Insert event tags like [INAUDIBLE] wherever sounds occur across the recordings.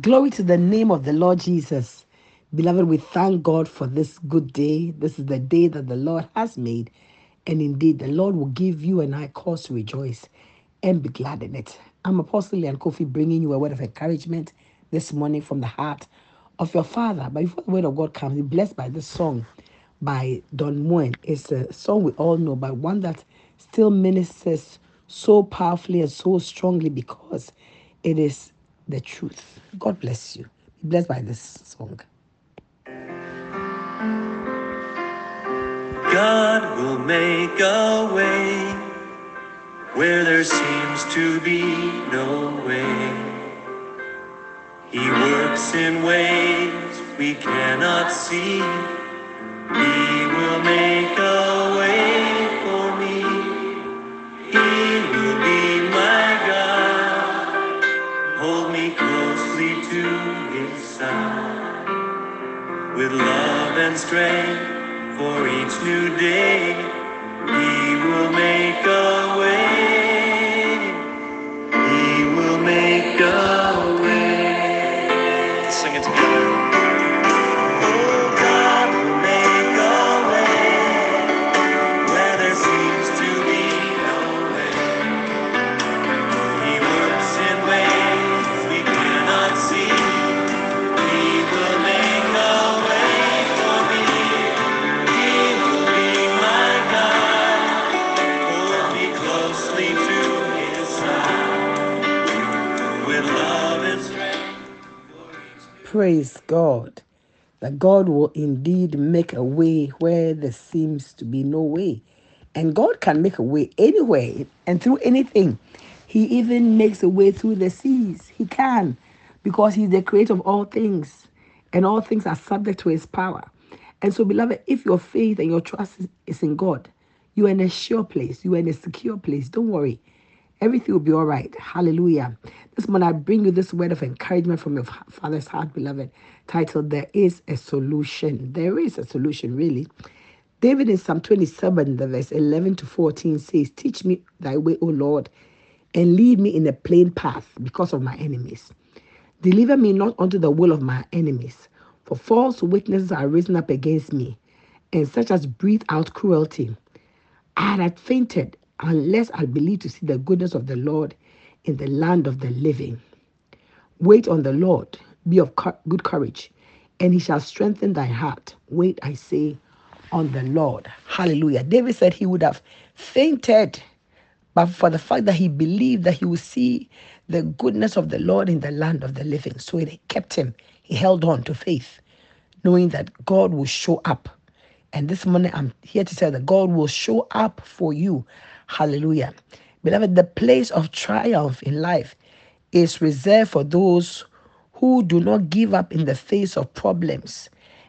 Glory to the name of the Lord Jesus. Beloved, we thank God for this good day. This is the day that the Lord has made. And indeed, the Lord will give you and I cause to rejoice and be glad in it. I'm Apostle Lyanne Koffi bringing you a word of encouragement this morning from the heart of your Father. But before the word of God comes, be blessed by this song by Don Moen. It's a song we all know, but one that still ministers so powerfully and so strongly because it is the truth. God bless you. Be blessed by this song. God will make a way where there seems to be no way. He works in ways we cannot see. He will make Praise God. That God will indeed make a way where there seems to be no way. And God can make a way anywhere and through anything. He even makes a way through the seas. He can because He's the creator of all things. And all things are subject to His power. And so, beloved, if your faith and your trust is, in God, you are in a sure place, you are in a secure place. Don't worry. Everything will be all right. Hallelujah. This morning, I bring you this word of encouragement from your Father's heart, beloved, titled There is a Solution. There is a solution, really. David in Psalm 27, the verse 11 to 14 says, Teach me thy way, O Lord, and lead me in a plain path because of my enemies. Deliver me not unto the will of my enemies, for false witnesses are risen up against me, and such as breathe out cruelty. I had fainted unless I believe to see the goodness of the Lord in the land of the living. Wait on the Lord, be of good courage, and he shall strengthen thy heart. Wait, I say, on the Lord. Hallelujah. David said he would have fainted, but for the fact that he believed that he would see the goodness of the Lord in the land of the living. So it kept him. He held on to faith, knowing that God will show up. And this morning, I'm here to tell that God will show up for you. Hallelujah. Beloved, the place of triumph in life is reserved for those who do not give up in the face of problems,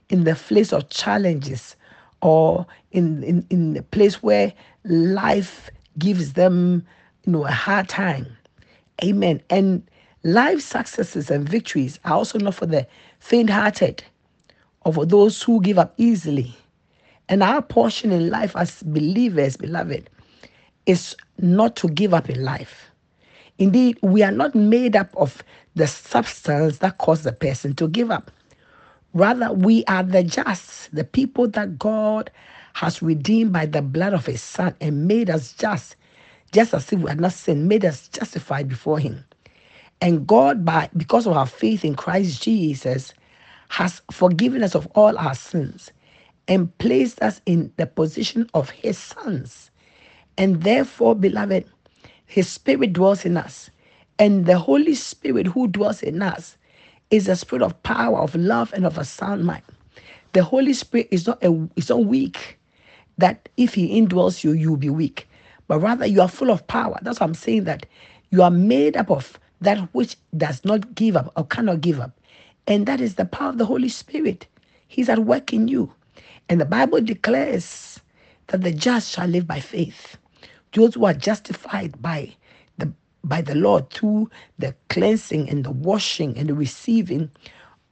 in the face of challenges, or in, in, in the place where life gives them you know, a hard time. Amen. And life successes and victories are also not for the faint hearted or for those who give up easily. And our portion in life as believers, beloved, is not to give up in life. Indeed, we are not made up of the substance that caused the person to give up. Rather, we are the just, the people that God has redeemed by the blood of his son and made us just, just as if we had not sinned, made us justified before him. And God, by because of our faith in Christ Jesus, has forgiven us of all our sins and placed us in the position of his sons. And therefore, beloved, his spirit dwells in us. And the Holy Spirit who dwells in us is a spirit of power, of love, and of a sound mind. The Holy Spirit is not a is not weak, that if he indwells you, you'll be weak. But rather you are full of power. That's what I'm saying that you are made up of that which does not give up or cannot give up. And that is the power of the Holy Spirit. He's at work in you. And the Bible declares that the just shall live by faith. Those who are justified by the by the Lord through the cleansing and the washing and the receiving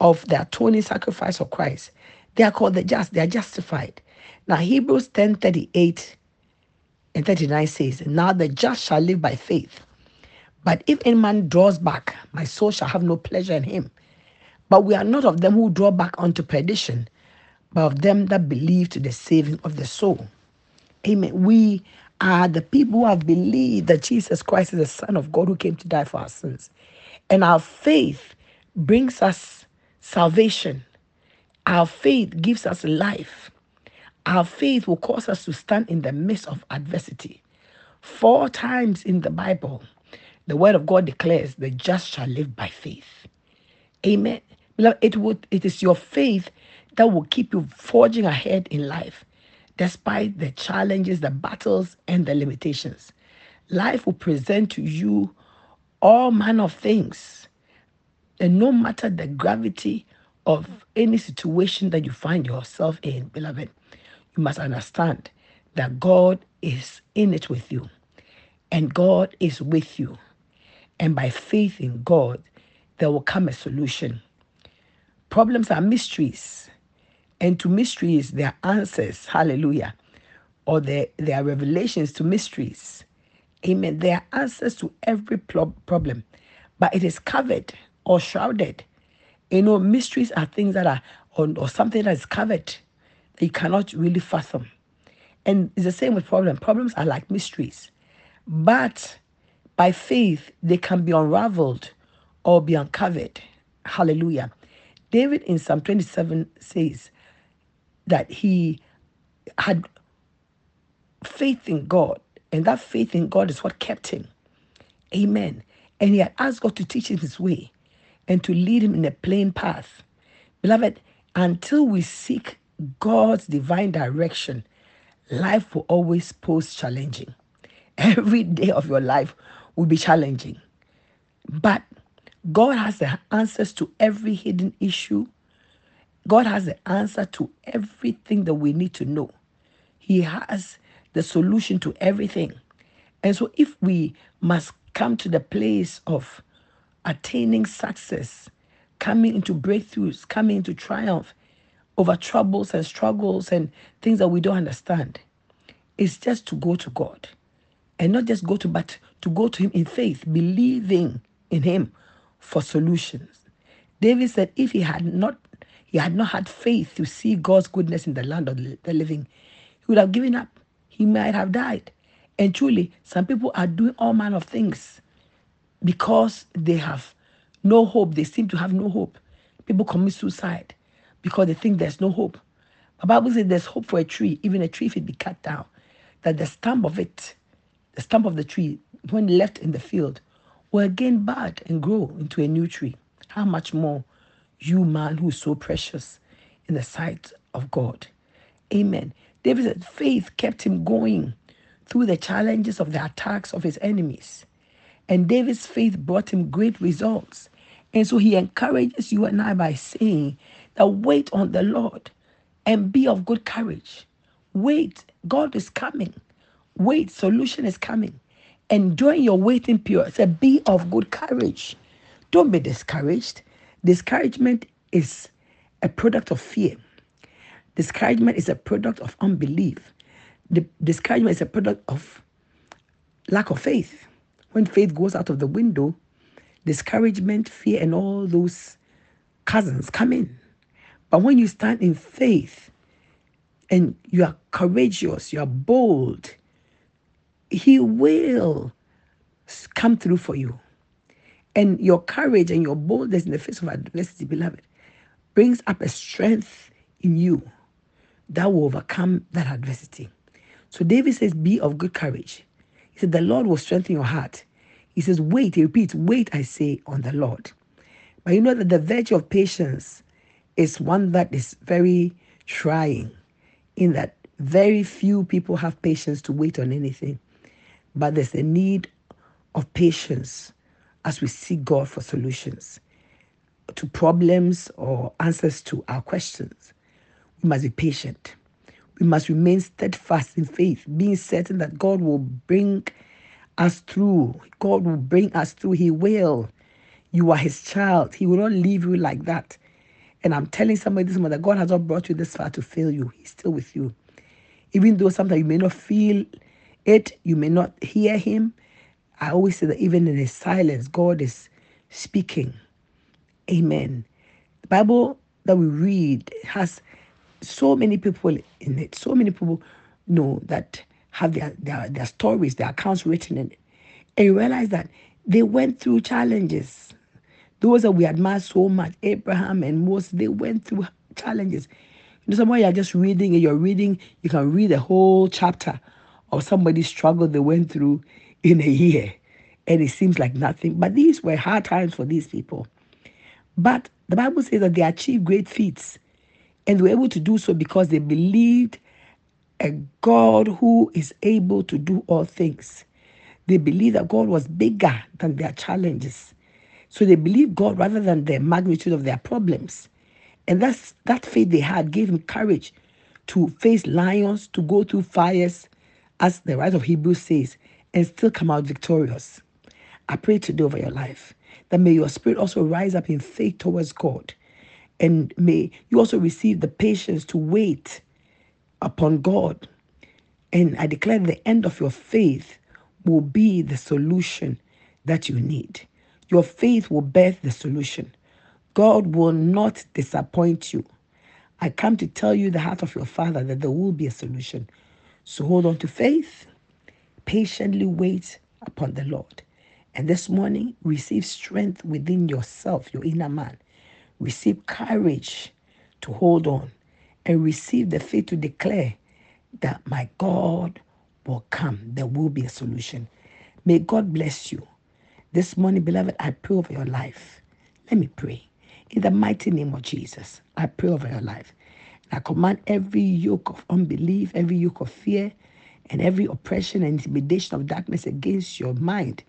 of the atoning sacrifice of Christ. They are called the just, they are justified. Now Hebrews 10 38 and 39 says, Now the just shall live by faith. But if any man draws back, my soul shall have no pleasure in him. But we are not of them who draw back unto perdition, but of them that believe to the saving of the soul. Amen. We are the people who have believed that Jesus Christ is the Son of God who came to die for our sins. And our faith brings us salvation. Our faith gives us life. Our faith will cause us to stand in the midst of adversity. Four times in the Bible, the word of God declares the just shall live by faith. Amen. It would it is your faith that will keep you forging ahead in life despite the challenges, the battles, and the limitations. Life will present to you all manner of things. And no matter the gravity of any situation that you find yourself in, beloved, you must understand that God is in it with you. And God is with you. And by faith in God, there will come a solution. Problems are mysteries. And to mysteries, there are answers. Hallelujah. Or there are revelations to mysteries. Amen. There are answers to every problem, but it is covered or shrouded. You know, mysteries are things that are, or, or something that is covered that you cannot really fathom. And it's the same with problems. Problems are like mysteries, but by faith, they can be unraveled or be uncovered. Hallelujah. David in Psalm 27 says that he had faith in God, and that faith in God is what kept him. Amen. And he had asked God to teach him his way and to lead him in a plain path. Beloved, until we seek God's divine direction, life will always pose challenging. [LAUGHS] Every day of your life will be challenging. But God has the answers to every hidden issue. God has the answer to everything that we need to know. He has the solution to everything. And so, if we must come to the place of attaining success, coming into breakthroughs, coming into triumph over troubles and struggles and things that we don't understand, it's just to go to God and not just go to, but to go to Him in faith, believing in Him for solutions. David said, if he had not he had not had faith to see God's goodness in the land of the living, he would have given up. He might have died. And truly, some people are doing all manner of things because they have no hope. They seem to have no hope. People commit suicide because they think there's no hope. The Bible says there's hope for a tree, even a tree if it be cut down, that the stump of it, the stump of the tree, when left in the field, will again bud and grow into a new tree. How much more you, man, who is so precious in the sight of God? Amen. David said faith kept him going through the challenges of the attacks of his enemies. And David's faith brought him great results. And so he encourages you and I by saying that wait on the Lord and be of good courage. Wait, God is coming. Wait, solution is coming. Enjoy your waiting period. Say, be of good courage. Don't be discouraged. Discouragement is a product of fear. Discouragement is a product of unbelief. The discouragement is a product of lack of faith. When faith goes out of the window, discouragement, fear, and all those cousins come in. But when you stand in faith and you are courageous, you are bold, He will come through for you. And your courage and your boldness in the face of adversity, beloved, brings up a strength in you that will overcome that adversity. So David says, Be of good courage. He said, The Lord will strengthen your heart. He says, Wait, he repeats, Wait, I say, on the Lord. But you know that the virtue of patience is one that is very trying, in that very few people have patience to wait on anything. But there's a need of patience as we seek God for solutions to problems or answers to our questions. We must be patient. We must remain steadfast in faith, being certain that God will bring us through. God will bring us through. He will. You are His child. He will not leave you like that. And I'm telling somebody this morning that God has not brought you this far to fail you. He's still with you. Even though sometimes you may not feel it, you may not hear Him, I always say that even in the silence, God is speaking. Amen. The Bible that we read has so many people in it. So many people know that have their, their, their stories, their accounts written in it. And you realize that they went through challenges. Those that we admire so much, Abraham and Moses, they went through challenges. You know, somewhere you're just reading and you're reading, you can read a whole chapter of somebody's struggle they went through in a year. And it seems like nothing. But these were hard times for these people. But the Bible says that they achieved great feats. And were able to do so because they believed a God who is able to do all things. They believed that God was bigger than their challenges. So they believed God rather than the magnitude of their problems. And that's that faith they had gave them courage to face lions, to go through fires, as the writer of Hebrews says, and still come out victorious. I pray today over your life that may your spirit also rise up in faith towards God. And may you also receive the patience to wait upon God. And I declare the end of your faith will be the solution that you need. Your faith will birth the solution. God will not disappoint you. I come to tell you the heart of your Father that there will be a solution. So hold on to faith, patiently wait upon the Lord. And this morning, receive strength within yourself, your inner man. Receive courage to hold on and receive the faith to declare that my God will come. There will be a solution. May God bless you. This morning, beloved, I pray over your life. Let me pray. In the mighty name of Jesus, I pray over your life. I command every yoke of unbelief, every yoke of fear, and every oppression and intimidation of darkness against your mind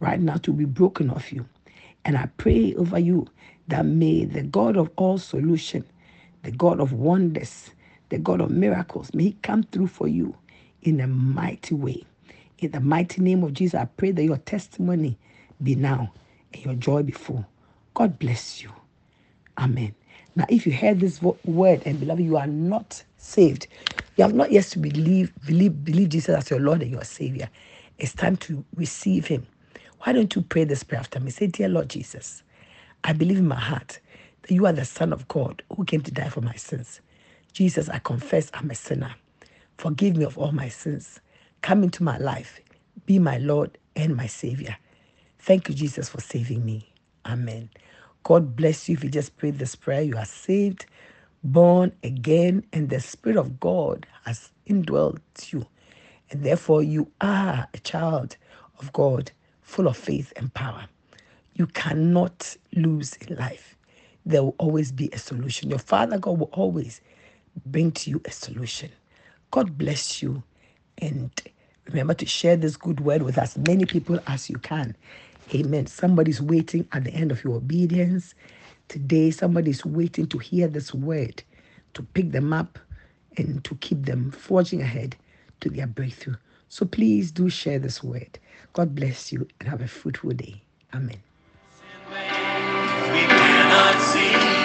right now to be broken off you. And I pray over you that may the God of all solution, the God of wonders, the God of miracles, may He come through for you in a mighty way. In the mighty name of Jesus, I pray that your testimony be now and your joy be full. God bless you. Amen. Now, if you heard this word and beloved, you are not saved, you have not yet to believe, believe, believe Jesus as your Lord and your Savior. It's time to receive Him. Why don't you pray this prayer after me? Say, Dear Lord Jesus, I believe in my heart that you are the Son of God who came to die for my sins. Jesus, I confess I'm a sinner. Forgive me of all my sins. Come into my life. Be my Lord and my Savior. Thank you, Jesus, for saving me. Amen. God bless you if you just prayed this prayer. You are saved, born again, and the Spirit of God has indwelt you. And therefore, you are a child of God, full of faith and power. You cannot lose in life. There will always be a solution. Your Father God will always bring to you a solution. God bless you. And remember to share this good word with as many people as you can. Amen. Somebody's waiting at the end of your obedience. Today, somebody is waiting to hear this word, to pick them up and to keep them forging ahead to their breakthrough. So please do share this word. God bless you and have a fruitful day. Amen. We cannot see.